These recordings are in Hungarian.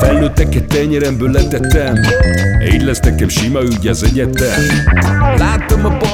felnőtteket tenyeremből letettem. Így lesz nekem sima ügy az egyetem. Láttam a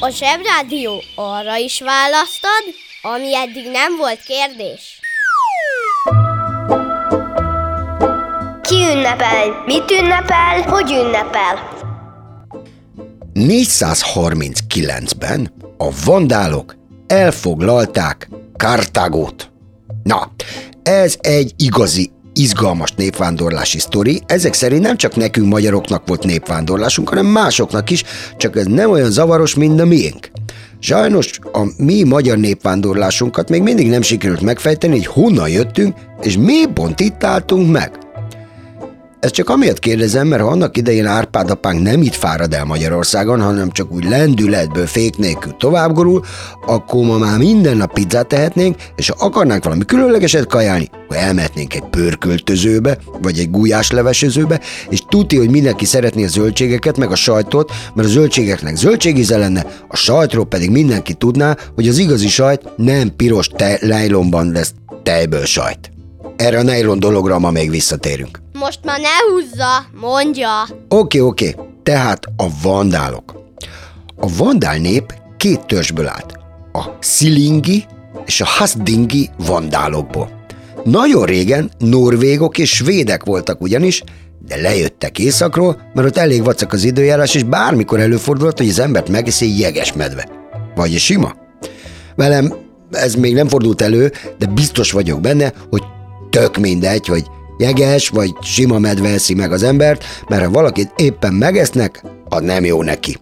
A Zsebrádió arra is választad, ami eddig nem volt kérdés. Ki ünnepel? Mit ünnepel? Hogy ünnepel? 439-ben a vandálok elfoglalták Kartágót. Na, ez egy igazi izgalmas népvándorlási sztori. Ezek szerint nem csak nekünk magyaroknak volt népvándorlásunk, hanem másoknak is, csak ez nem olyan zavaros, mint a miénk. Sajnos a mi magyar népvándorlásunkat még mindig nem sikerült megfejteni, hogy honnan jöttünk, és mi pont itt álltunk meg. Ezt csak amiatt kérdezem, mert ha annak idején Árpád apánk nem itt fárad el Magyarországon, hanem csak úgy lendületből fék nélkül továbbgorul, akkor ma már minden nap pizzát tehetnénk, és ha akarnánk valami különlegeset kajálni, akkor elmehetnénk egy pörköltözőbe, vagy egy gulyáslevesezőbe, és tuti, hogy mindenki szeretné a zöldségeket, meg a sajtot, mert a zöldségeknek zöldségíze lenne, a sajtról pedig mindenki tudná, hogy az igazi sajt nem piros te- lejlomban lesz tejből sajt. Erre a nejlon dologra ma még visszatérünk. Most már ne húzza, mondja. Oké, oké, tehát a vandálok. A vandál nép két törzsből állt. A szilingi és a hasdingi vandálokból. Nagyon régen norvégok és svédek voltak ugyanis, de lejöttek északról, mert ott elég vacak az időjárás, és bármikor előfordulhat, hogy az embert megeszi jeges medve. Vagy sima. Velem ez még nem fordult elő, de biztos vagyok benne, hogy tök mindegy, hogy jeges vagy sima medve eszi meg az embert, mert ha valakit éppen megesznek, az nem jó neki.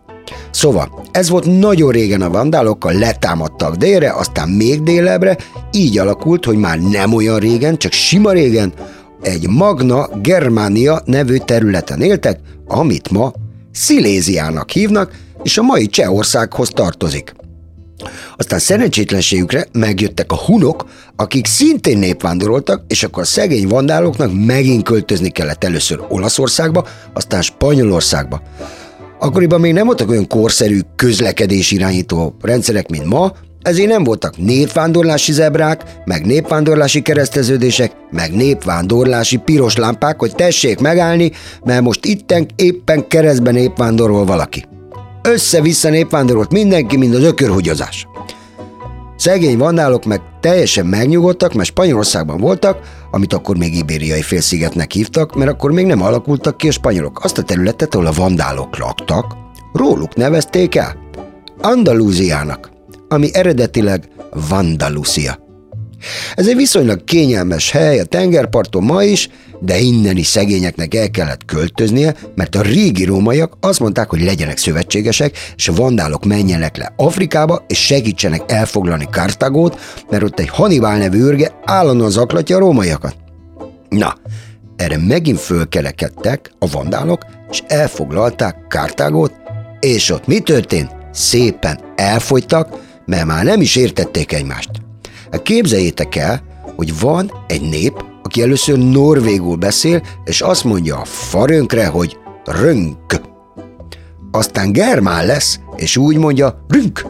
Szóval, ez volt nagyon régen a vandálokkal, letámadtak délre, aztán még délebbre, így alakult, hogy már nem olyan régen, csak sima régen, egy Magna Germania nevű területen éltek, amit ma Sziléziának hívnak, és a mai Csehországhoz tartozik. Aztán szerencsétlenségükre megjöttek a hunok, akik szintén népvándoroltak, és akkor a szegény vandáloknak megint költözni kellett először Olaszországba, aztán Spanyolországba. Akkoriban még nem voltak olyan korszerű közlekedés irányító rendszerek, mint ma, ezért nem voltak népvándorlási zebrák, meg népvándorlási kereszteződések, meg népvándorlási piros lámpák, hogy tessék megállni, mert most itten éppen keresztben népvándorol valaki. Össze-vissza népvándorolt mindenki, mint az ökörhugyozás. Szegény vandálok meg teljesen megnyugodtak, mert Spanyolországban voltak, amit akkor még ibériai félszigetnek hívtak, mert akkor még nem alakultak ki a spanyolok. Azt a területet, ahol a vandálok laktak, róluk nevezték el. Andalúziának, ami eredetileg Vandalusia. Ez egy viszonylag kényelmes hely a tengerparton ma is, de innen is szegényeknek el kellett költöznie, mert a régi rómaiak azt mondták, hogy legyenek szövetségesek, és a vandálok menjenek le Afrikába, és segítsenek elfoglalni Kartagót, mert ott egy Hannibal nevű őrge állandóan zaklatja a rómaiakat. Na, erre megint fölkelekedtek a vandálok, és elfoglalták Kartágót, és ott mi történt? Szépen elfogytak, mert már nem is értették egymást. Hát képzeljétek el, hogy van egy nép, aki először norvégul beszél, és azt mondja a farönkre, hogy rönk. Aztán germán lesz, és úgy mondja rünk.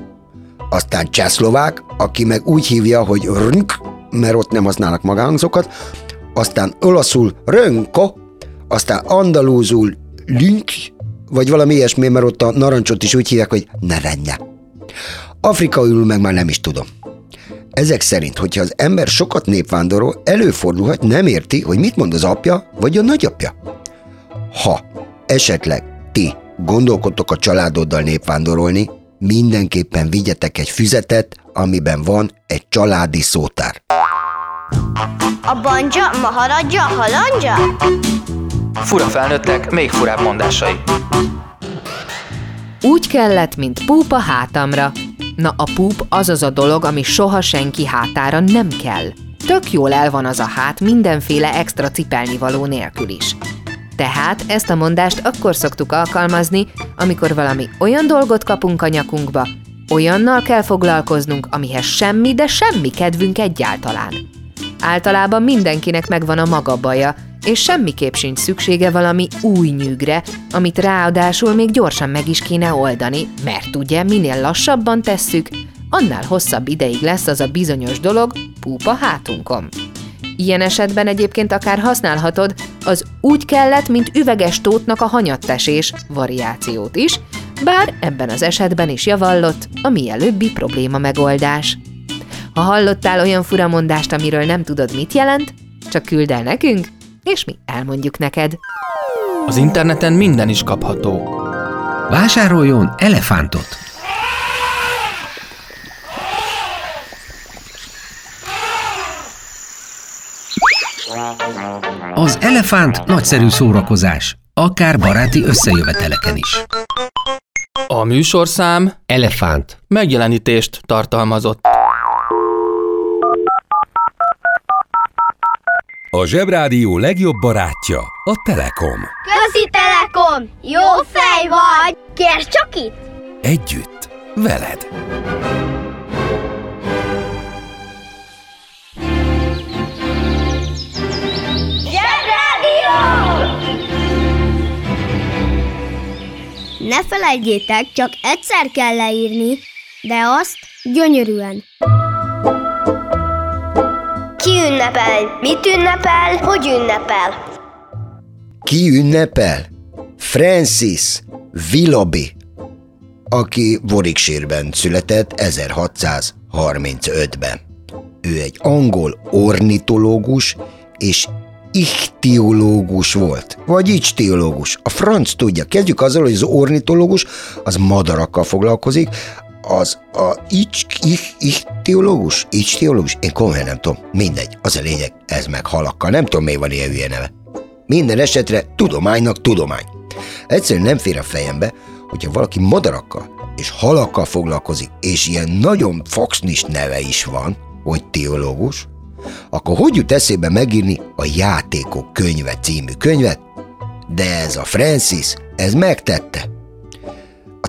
Aztán csehszlovák, aki meg úgy hívja, hogy rünk, mert ott nem használnak magánzokat, aztán olaszul rönko, aztán andalúzul lünk, vagy valami ilyesmi, mert ott a narancsot is úgy hívják, hogy nevenne. Afrikaul meg már nem is tudom. Ezek szerint, hogyha az ember sokat népvándorol, előfordulhat, nem érti, hogy mit mond az apja vagy a nagyapja. Ha esetleg ti gondolkodtok a családoddal népvándorolni, mindenképpen vigyetek egy füzetet, amiben van egy családi szótár. A banja, maharadja, halandja? Fura felnőttek, még furább mondásai. Úgy kellett, mint púp a hátamra. Na a púp az az a dolog, ami soha senki hátára nem kell. Tök jól el van az a hát mindenféle extra cipelnivaló nélkül is. Tehát ezt a mondást akkor szoktuk alkalmazni, amikor valami olyan dolgot kapunk a nyakunkba, olyannal kell foglalkoznunk, amihez semmi, de semmi kedvünk egyáltalán. Általában mindenkinek megvan a maga baja, és semmiképp sincs szüksége valami új nyűgre, amit ráadásul még gyorsan meg is kéne oldani, mert ugye minél lassabban tesszük, annál hosszabb ideig lesz az a bizonyos dolog púpa hátunkon. Ilyen esetben egyébként akár használhatod az úgy kellett, mint üveges tótnak a hanyattesés variációt is, bár ebben az esetben is javallott a mielőbbi probléma megoldás. Ha hallottál olyan furamondást, amiről nem tudod, mit jelent, csak küld el nekünk, és mi elmondjuk neked. Az interneten minden is kapható. Vásároljon elefántot! Az elefánt nagyszerű szórakozás, akár baráti összejöveteleken is. A műsorszám Elefánt. megjelenítést tartalmazott. A Zsebrádió legjobb barátja a Telekom. Közi Telekom! Jó fej vagy! Kérd csak itt! Együtt, veled. Zsebrádió! Ne felejtjétek, csak egyszer kell leírni, de azt gyönyörűen. Ki ünnepel? Mit ünnepel? Hogy ünnepel? Ki ünnepel? Francis Willoughby, aki Warwickshire-ben született 1635-ben. Ő egy angol ornitológus és ichtiológus volt, vagy ichtiológus. A franc tudja. Kezdjük azzal, hogy az ornitológus az madarakkal foglalkozik, az a ich, ich, ichtiológus, ichtiológus, én komolyan nem tudom, mindegy, az a lényeg, ez meg halakkal, nem tudom, miért van ilyen hülye neve. Minden esetre tudománynak tudomány. Egyszerűen nem fér a fejembe, hogyha valaki madarakkal és halakkal foglalkozik, és ilyen nagyon foxnis neve is van, hogy teológus, akkor hogy jut eszébe megírni a Játékok könyve című könyvet? De ez a Francis, ez megtette.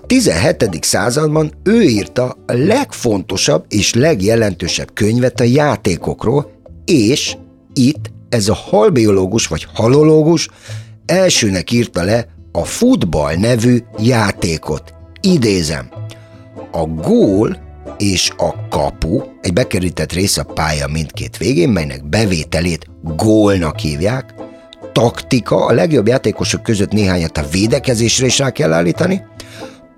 A 17. században ő írta a legfontosabb és legjelentősebb könyvet a játékokról, és itt ez a halbiológus vagy halológus elsőnek írta le a futball nevű játékot. Idézem, a gól és a kapu egy bekerített rész a pálya mindkét végén, melynek bevételét gólnak hívják, taktika, a legjobb játékosok között néhányat a védekezésre is rá kell állítani,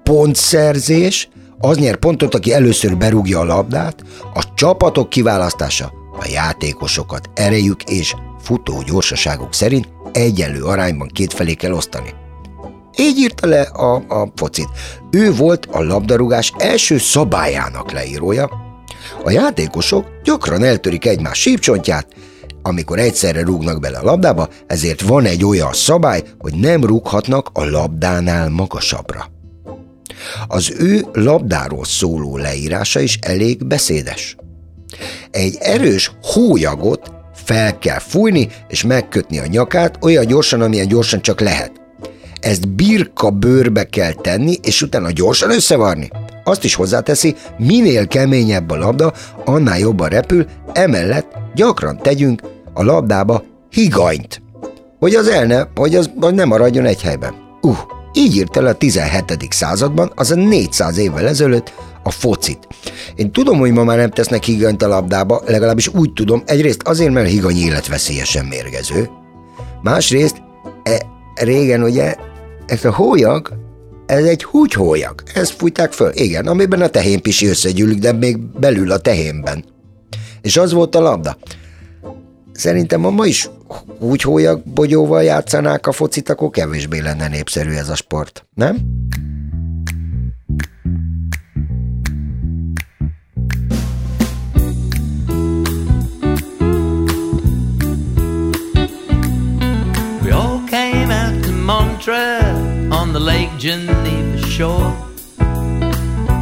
pontszerzés, az nyer pontot, aki először berúgja a labdát, a csapatok kiválasztása, a játékosokat erejük és futó gyorsaságuk szerint egyenlő arányban kétfelé kell osztani. Így írta le a, a focit. Ő volt a labdarúgás első szabályának leírója. A játékosok gyakran eltörik egymás sípcsontját, amikor egyszerre rúgnak bele a labdába, ezért van egy olyan szabály, hogy nem rúghatnak a labdánál magasabbra. Az ő labdáról szóló leírása is elég beszédes. Egy erős hólyagot fel kell fújni és megkötni a nyakát olyan gyorsan, amilyen gyorsan csak lehet. Ezt birka bőrbe kell tenni, és utána gyorsan összevarni. Azt is hozzáteszi, minél keményebb a labda, annál jobban repül, emellett gyakran tegyünk a labdába higanyt, hogy az el hogy az hogy nem maradjon egy helyben. Uh, így írt el a 17. században, az a 400 évvel ezelőtt a focit. Én tudom, hogy ma már nem tesznek higanyt a labdába, legalábbis úgy tudom, egyrészt azért, mert higany életveszélyesen mérgező, másrészt e, régen ugye ez a hólyag, ez egy húgyhólyag, ezt fújták föl, igen, amiben a tehénpisi összegyűlik, de még belül a tehénben. És az volt a labda. Szerintem ma is úgy hólyag bogyóval játszanák a focit, akkor kevésbé lenne népszerű ez a sport, nem? We all came out to Montreal on the Lake Geneva shore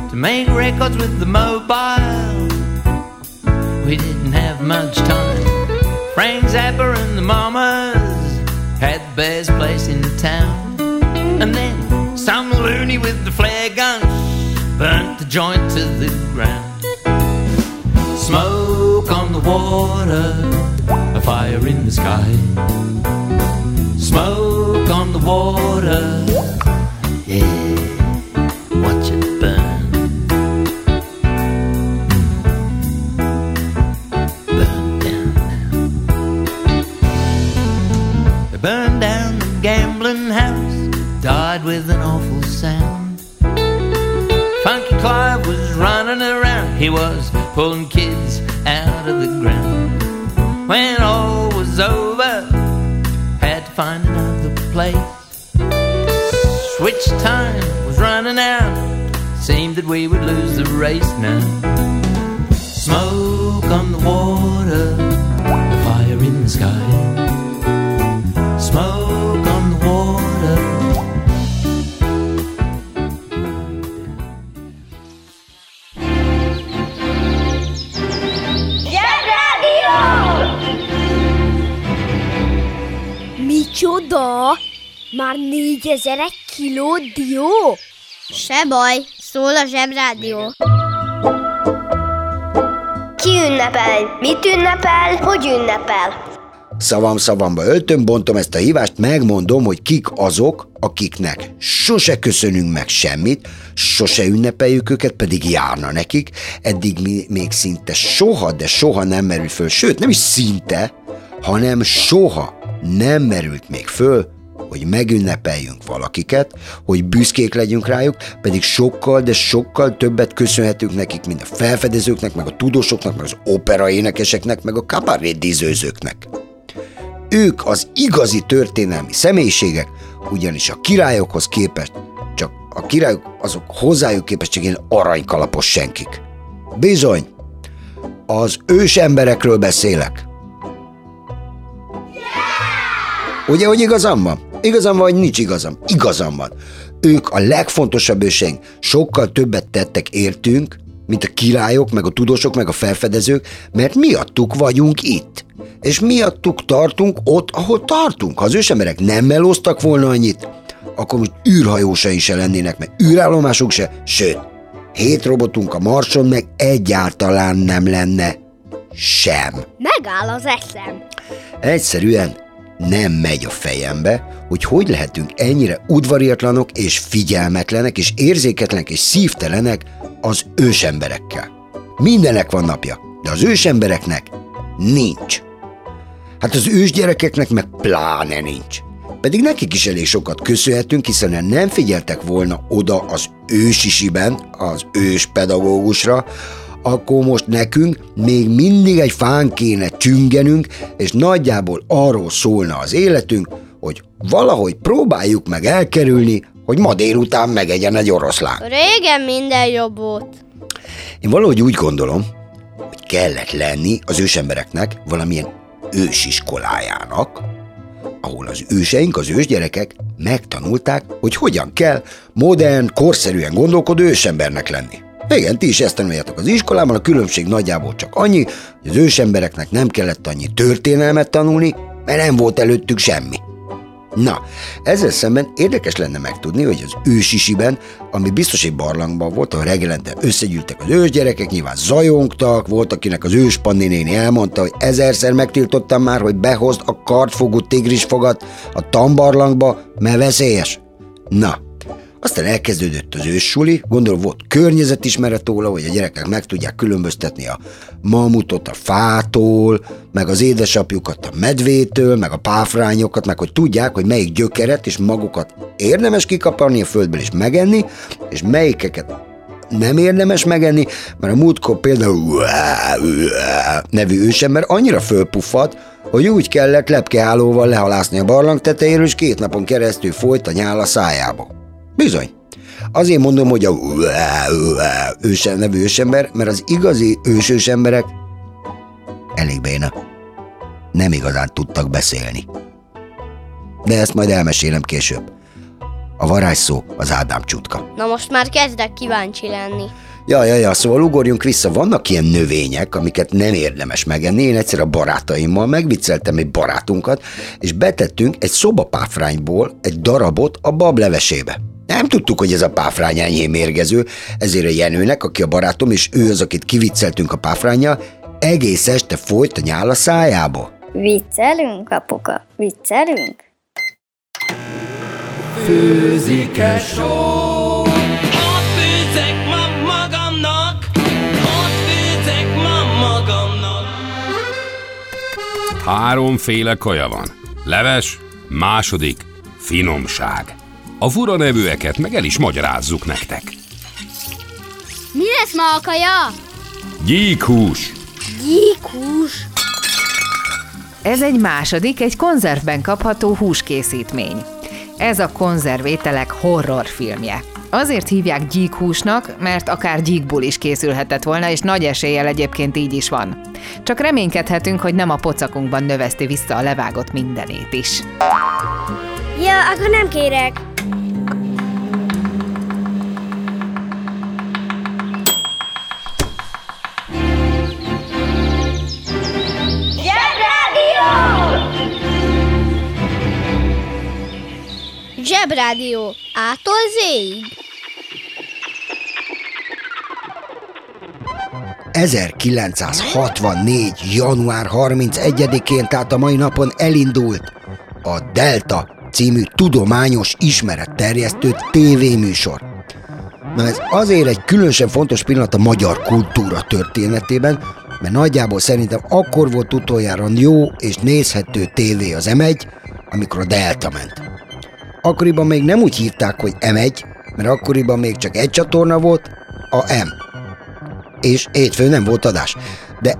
to make records with the mobile. We didn't have much time. Frank Zappa and the Mamas had the best place in the town. And then some loony with the flare gun burnt the joint to the ground. Smoke on the water, a fire in the sky. Smoke on the water, yeah, pulling kids out of the ground. When all was over, had to find another place. Switch time was running out, seemed that we would lose the race now. Smoke on the water, fire in the sky. Micsoda? Már négyezer egy kiló dió? Se baj, szól a Zsebrádió. Ki ünnepel? Mit ünnepel? Hogy ünnepel? Szavam szavamba öltöm, bontom ezt a hívást, megmondom, hogy kik azok, akiknek sose köszönünk meg semmit, sose ünnepeljük őket, pedig járna nekik, eddig mi, még szinte soha, de soha nem merült föl, sőt nem is szinte, hanem soha nem merült még föl, hogy megünnepeljünk valakiket, hogy büszkék legyünk rájuk, pedig sokkal, de sokkal többet köszönhetünk nekik, mint a felfedezőknek, meg a tudósoknak, meg az operaénekeseknek, meg a kabarédizőzőknek. Ők az igazi történelmi személyiségek, ugyanis a királyokhoz képest, csak a királyok azok hozzájuk képest csak ilyen aranykalapos senkik. Bizony, az ős emberekről beszélek. Ugye, hogy igazam van? Igazam van, vagy nincs igazam? Igazam van. Ők a legfontosabb őseink. Sokkal többet tettek értünk, mint a királyok, meg a tudósok, meg a felfedezők, mert miattuk vagyunk itt. És miattuk tartunk ott, ahol tartunk. Ha az ősemberek nem melóztak volna annyit, akkor most űrhajósai se lennének, meg űrállomások se, sőt, hét robotunk a Marson meg egyáltalán nem lenne sem. Megáll az eszem. Egyszerűen nem megy a fejembe, hogy hogy lehetünk ennyire udvariatlanok és figyelmetlenek és érzéketlenek és szívtelenek az ősemberekkel. Mindenek van napja, de az ősembereknek nincs. Hát az ősgyerekeknek meg pláne nincs. Pedig nekik is elég sokat köszönhetünk, hiszen nem figyeltek volna oda az ősisiben, az ős pedagógusra, akkor most nekünk még mindig egy fán kéne csüngenünk, és nagyjából arról szólna az életünk, hogy valahogy próbáljuk meg elkerülni, hogy ma délután megegyen egy oroszlán. Régen minden jobb volt. Én valahogy úgy gondolom, hogy kellett lenni az ősembereknek valamilyen ősiskolájának, ahol az őseink, az ősgyerekek megtanulták, hogy hogyan kell modern, korszerűen gondolkodó ősembernek lenni. Igen, ti is ezt tanuljátok az iskolában, a különbség nagyjából csak annyi, hogy az ősembereknek nem kellett annyi történelmet tanulni, mert nem volt előttük semmi. Na, ezzel szemben érdekes lenne megtudni, hogy az ősisiben, ami biztos egy barlangban volt, ahol reggelente összegyűltek az ősgyerekek, nyilván zajongtak, volt, akinek az őspanni néni elmondta, hogy ezerszer megtiltottam már, hogy behozd a kartfogú tigrisfogat a tambarlangba, mert veszélyes. Na, aztán elkezdődött az őssuli, gondolom volt környezetismeret róla, hogy a gyerekek meg tudják különböztetni a mamutot a fától, meg az édesapjukat a medvétől, meg a páfrányokat, meg hogy tudják, hogy melyik gyökeret és magukat érdemes kikaparni a földből és megenni, és melyikeket nem érdemes megenni, mert a múltkor például nevű ősember annyira fölpuffat, hogy úgy kellett lepkeállóval lehalászni a barlang tetejéről, és két napon keresztül folyt a nyál a szájába. Bizony. Azért mondom, hogy a ősen nevű ősember, mert az igazi ősős emberek elég béna. Nem igazán tudtak beszélni. De ezt majd elmesélem később. A varázsszó az Ádám csutka. Na most már kezdek kíváncsi lenni. Ja, ja, ja, szóval ugorjunk vissza. Vannak ilyen növények, amiket nem érdemes megenni. Én egyszer a barátaimmal megvicceltem egy barátunkat, és betettünk egy szobapáfrányból egy darabot a bablevesébe. Nem tudtuk, hogy ez a páfrány enyhén mérgező, ezért a Jenőnek, aki a barátom, és ő az, akit kivicceltünk a páfránya, egész este folyt a nyál a szájába. Viccelünk, apuka? Viccelünk? Főzik-e só? Ott főzek ma magamnak, ott főzek ma magamnak. Háromféle kaja van. Leves, második, finomság. A fura nevűeket meg el is magyarázzuk nektek. Mi lesz ma a kaja? Gyíkhús, Gyíkhús. Ez egy második, egy konzervben kapható húskészítmény. Ez a konzervételek horrorfilmje. Azért hívják gyíkhúsnak, mert akár gyíkból is készülhetett volna, és nagy eséllyel egyébként így is van. Csak reménykedhetünk, hogy nem a pocakunkban növeszti vissza a levágott mindenét is. Ja, akkor nem kérek. Zsebrádió. Ától zéig. 1964. január 31-én, tehát a mai napon elindult a Delta című tudományos ismeretterjesztő tévéműsor. Na ez azért egy különösen fontos pillanat a magyar kultúra történetében, mert nagyjából szerintem akkor volt utoljára jó és nézhető tévé az M1, amikor a Delta ment. Akkoriban még nem úgy hívták, hogy M1, mert akkoriban még csak egy csatorna volt, a M. És hétfőn nem volt adás. De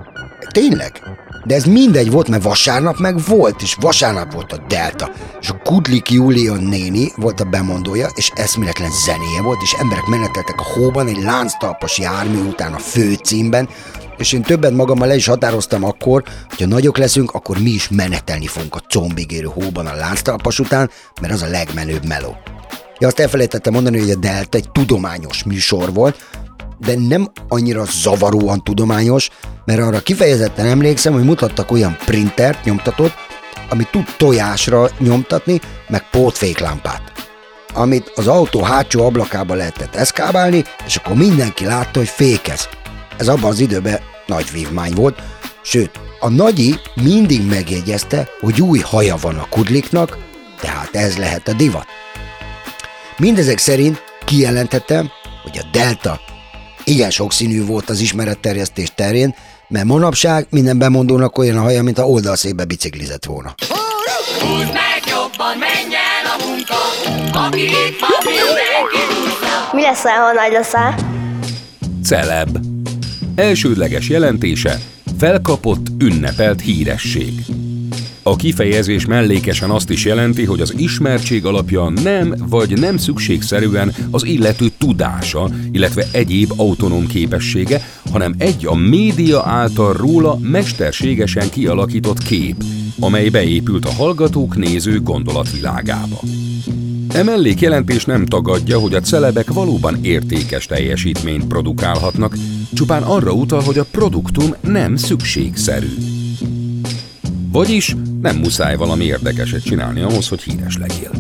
tényleg, de ez mindegy volt, mert vasárnap meg volt, és vasárnap volt a Delta. És a Kudlik Júlia néni volt a bemondója, és eszméletlen zenéje volt, és emberek meneteltek a hóban egy lánctalpas jármű után a főcímben, és én többet magammal le is határoztam akkor, hogy ha nagyok leszünk, akkor mi is menetelni fogunk a combigérő hóban a lánctalpas után, mert az a legmenőbb meló. Ja, azt elfelejtettem mondani, hogy a Delta egy tudományos műsor volt, de nem annyira zavaróan tudományos, mert arra kifejezetten emlékszem, hogy mutattak olyan printert, nyomtatott, amit tud tojásra nyomtatni, meg pótféklámpát amit az autó hátsó ablakába lehetett eszkábálni, és akkor mindenki látta, hogy fékez. Ez abban az időben nagy vívmány volt, sőt, a nagyi mindig megjegyezte, hogy új haja van a kudliknak, tehát ez lehet a divat. Mindezek szerint kijelentettem, hogy a Delta igen sokszínű volt az ismeretterjesztés terén, mert manapság minden bemondónak olyan a haja, mint a oldalszébe biciklizett volna. Húzd meg jobban, menj el a munka, aki itt van, mindenki húzza. Mi lesz, ha nagy leszel? celeb. Elsődleges jelentése felkapott, ünnepelt híresség. A kifejezés mellékesen azt is jelenti, hogy az ismertség alapja nem vagy nem szükségszerűen az illető tudása, illetve egyéb autonóm képessége, hanem egy a média által róla mesterségesen kialakított kép, amely beépült a hallgatók néző gondolatvilágába. E mellékjelentés nem tagadja, hogy a celebek valóban értékes teljesítményt produkálhatnak, csupán arra utal, hogy a produktum nem szükségszerű. Vagyis nem muszáj valami érdekeset csinálni ahhoz, hogy híres legyél.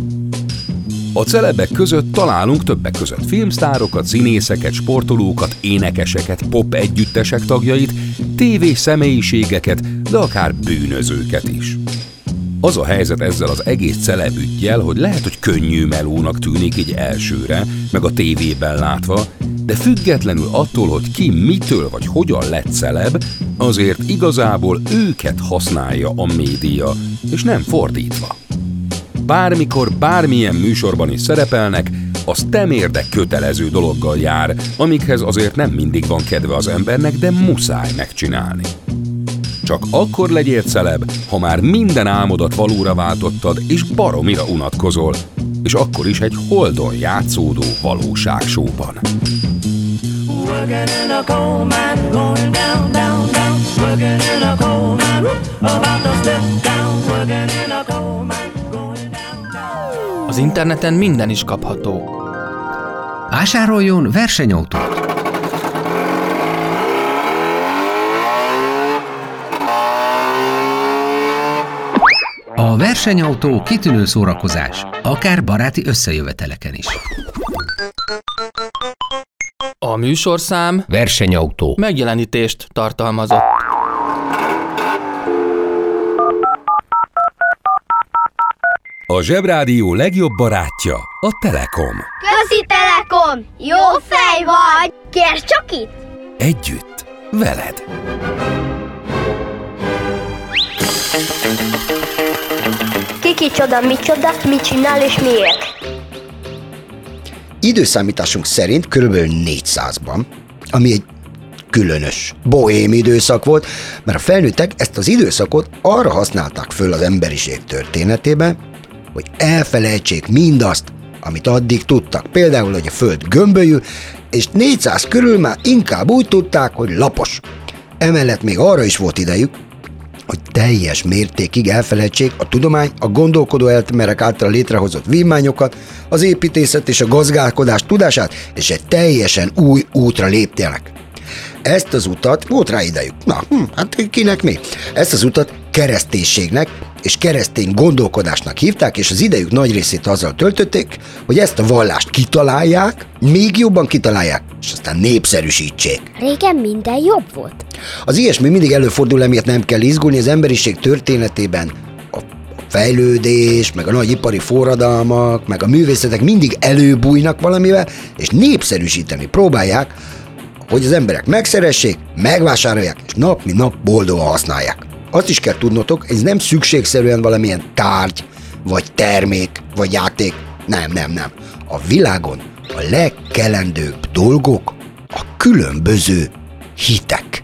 A celebek között találunk többek között filmsztárokat, színészeket, sportolókat, énekeseket, pop együttesek tagjait, tévés személyiségeket, de akár bűnözőket is. Az a helyzet ezzel az egész celebügyjel, hogy lehet, hogy könnyű melónak tűnik így elsőre, meg a tévében látva, de függetlenül attól, hogy ki mitől vagy hogyan lett celeb, azért igazából őket használja a média, és nem fordítva. Bármikor, bármilyen műsorban is szerepelnek, az temérdek kötelező dologgal jár, amikhez azért nem mindig van kedve az embernek, de muszáj megcsinálni. Csak akkor legyél celeb, ha már minden álmodat valóra váltottad, és baromira unatkozol, és akkor is egy holdon játszódó valóságsóban. Az interneten minden is kapható. Vásároljon versenyautót! A versenyautó kitűnő szórakozás, akár baráti összejöveteleken is. A műsorszám Versenyautó. megjelenítést tartalmazott. A Zsebrádió legjobb barátja a Telekom. Közi Telekom! Jó fej vagy! Kérd csak itt! Együtt, veled. Kiki csoda, mi csoda, mit csinál és miért? Időszámításunk szerint kb. 400-ban, ami egy különös, bohém időszak volt, mert a felnőttek ezt az időszakot arra használták föl az emberiség történetében, hogy elfelejtsék mindazt, amit addig tudtak. Például, hogy a föld gömbölyű, és 400 körül már inkább úgy tudták, hogy lapos. Emellett még arra is volt idejük, hogy teljes mértékig elfelejtsék a tudomány, a gondolkodó eltmerek által létrehozott vívmányokat, az építészet és a gazdálkodás tudását, és egy teljesen új útra léptének. Ezt az utat, volt rá idejük, na, hm, hát kinek mi? Ezt az utat kereszténységnek és keresztény gondolkodásnak hívták, és az idejük nagy részét azzal töltötték, hogy ezt a vallást kitalálják, még jobban kitalálják, és aztán népszerűsítsék. Régen minden jobb volt. Az ilyesmi mindig előfordul, emiatt nem kell izgulni az emberiség történetében. A fejlődés, meg a nagy ipari forradalmak, meg a művészetek mindig előbújnak valamivel, és népszerűsíteni próbálják, hogy az emberek megszeressék, megvásárolják, és nap mint nap boldogan használják. Azt is kell tudnotok, ez nem szükségszerűen valamilyen tárgy, vagy termék, vagy játék. Nem, nem, nem. A világon a legkelendőbb dolgok a különböző hitek.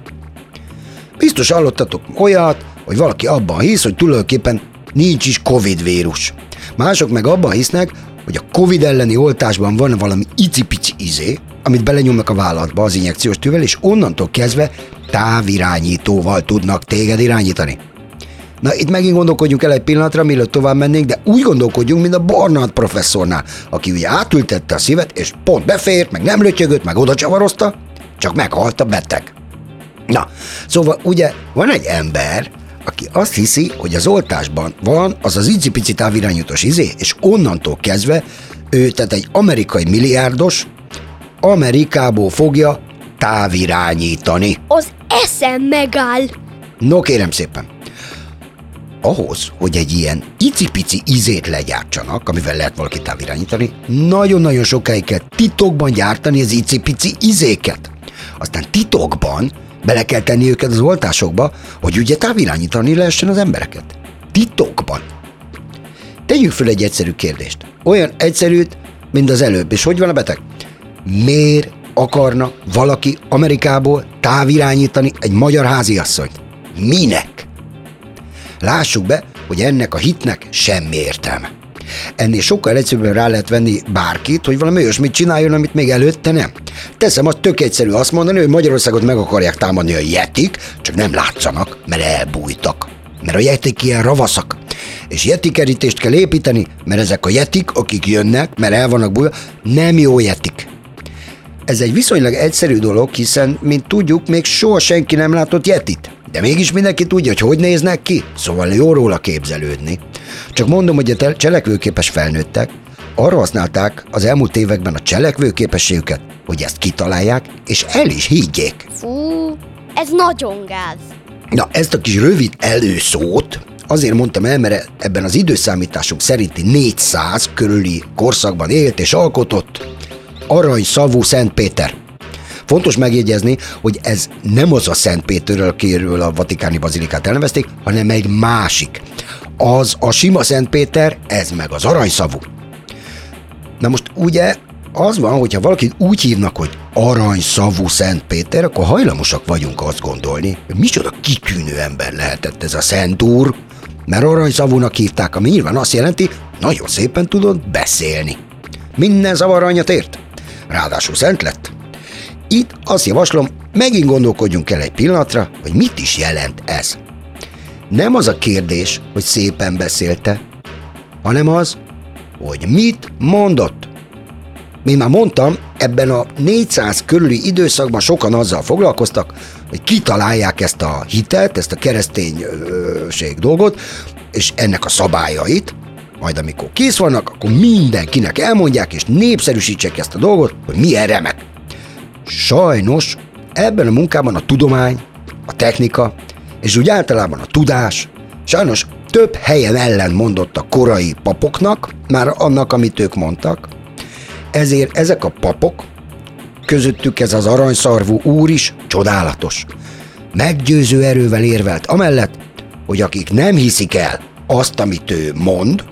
Biztos hallottatok olyat, hogy valaki abban hisz, hogy tulajdonképpen nincs is Covid vírus. Mások meg abban hisznek, hogy a Covid elleni oltásban van valami icipici izé, amit belenyomnak a vállatba az injekciós tűvel, és onnantól kezdve távirányítóval tudnak téged irányítani. Na itt megint gondolkodjunk el egy pillanatra, mielőtt tovább mennénk, de úgy gondolkodjunk, mint a Barnard professzornál, aki ugye átültette a szívet, és pont befért, meg nem lötyögött, meg oda csavarozta, csak meghalt a beteg. Na, szóval ugye van egy ember, aki azt hiszi, hogy az oltásban van az az icipici távirányítós izé, és onnantól kezdve ő, tehát egy amerikai milliárdos, Amerikából fogja távirányítani. Az eszem megáll. No kérem szépen, ahhoz, hogy egy ilyen icipici izét legyártsanak, amivel lehet valaki távirányítani, nagyon-nagyon sokáig kell titokban gyártani az icipici izéket. Aztán titokban bele kell tenni őket az oltásokba, hogy ugye távirányítani lehessen az embereket. Titokban. Tegyük föl egy egyszerű kérdést. Olyan egyszerűt, mint az előbb. És hogy van a beteg? Miért akarna valaki Amerikából távirányítani egy magyar háziasszonyt? Minek? Lássuk be, hogy ennek a hitnek semmi értelme. Ennél sokkal egyszerűbben rá lehet venni bárkit, hogy valami olyasmit csináljon, amit még előtte nem. Teszem, az tök egyszerű azt mondani, hogy Magyarországot meg akarják támadni a jetik, csak nem látszanak, mert elbújtak. Mert a jetik ilyen ravaszak. És jetikerítést kell építeni, mert ezek a jetik, akik jönnek, mert el vannak bújva, nem jó jetik. Ez egy viszonylag egyszerű dolog, hiszen, mint tudjuk, még soha senki nem látott jetit. De mégis mindenki tudja, hogy hogy néznek ki, szóval jó róla képzelődni. Csak mondom, hogy a cselekvőképes felnőttek arra használták az elmúlt években a cselekvőképességüket, hogy ezt kitalálják, és el is higgyék. Fú, ez nagyon gáz. Na, ezt a kis rövid előszót azért mondtam el, mert ebben az időszámításunk szerinti 400 körüli korszakban élt és alkotott arany szavú Szent Péter. Fontos megjegyezni, hogy ez nem az a Szent Péterről, akiről a Vatikáni Bazilikát elnevezték, hanem egy másik. Az a sima Szent Péter, ez meg az aranyszavú. Na most ugye az van, hogyha valakit úgy hívnak, hogy aranyszavú Szent Péter, akkor hajlamosak vagyunk azt gondolni, hogy micsoda kitűnő ember lehetett ez a Szent Úr, mert aranyszavúnak hívták, ami nyilván azt jelenti, nagyon szépen tudod beszélni. Minden zavar ért. Ráadásul szent lett. Itt azt javaslom, megint gondolkodjunk el egy pillanatra, hogy mit is jelent ez. Nem az a kérdés, hogy szépen beszélte, hanem az, hogy mit mondott. Mint már mondtam, ebben a 400 körüli időszakban sokan azzal foglalkoztak, hogy kitalálják ezt a hitelt, ezt a kereszténység dolgot, és ennek a szabályait, majd amikor kész vannak, akkor mindenkinek elmondják, és népszerűsítsék ezt a dolgot, hogy milyen remek. Sajnos ebben a munkában a tudomány, a technika, és úgy általában a tudás, sajnos több helyen ellen mondott a korai papoknak, már annak, amit ők mondtak, ezért ezek a papok, közöttük ez az aranyszarvú úr is csodálatos. Meggyőző erővel érvelt amellett, hogy akik nem hiszik el azt, amit ő mond,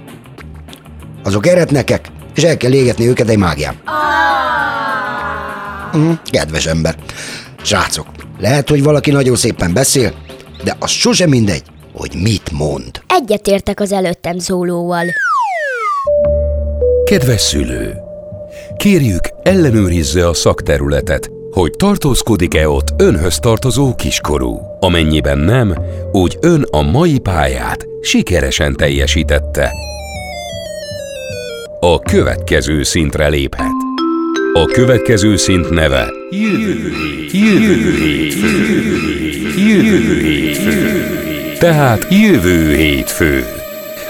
azok eretnekek, és el kell égetni őket egy mágiám. Mm, kedves ember. Srácok, lehet, hogy valaki nagyon szépen beszél, de az sosem mindegy, hogy mit mond. Egyetértek az előttem szólóval. Kedves szülő! Kérjük, ellenőrizze a szakterületet, hogy tartózkodik-e ott önhöz tartozó kiskorú. Amennyiben nem, úgy ön a mai pályát sikeresen teljesítette. A következő szintre léphet. A következő szint neve Jövő hét, jövő hétfő, jövő hétfő. Tehát jövő hétfő.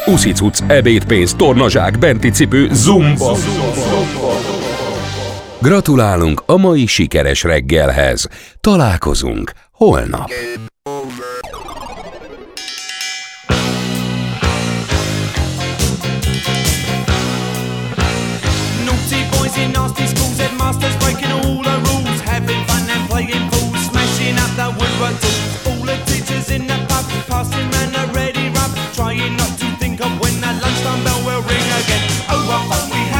Uszicuc, ebédpénz, tornazsák, benti cipő, zumba. Gratulálunk a mai sikeres reggelhez. Találkozunk holnap. Boys nasty schools, headmasters breaking all the rules, having fun and playing pool, smashing up the woodwork tools. All the teachers in the pub, passing round a ready rub, trying not to think of when the lunchtime bell will ring again. Oh, what fun we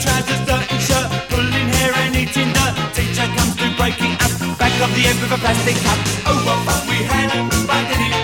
trousers dirty shirt, pulling hair and eating dirt. Teacher comes through breaking up, back of the end with a plastic cup. Oh, what fun we had back in the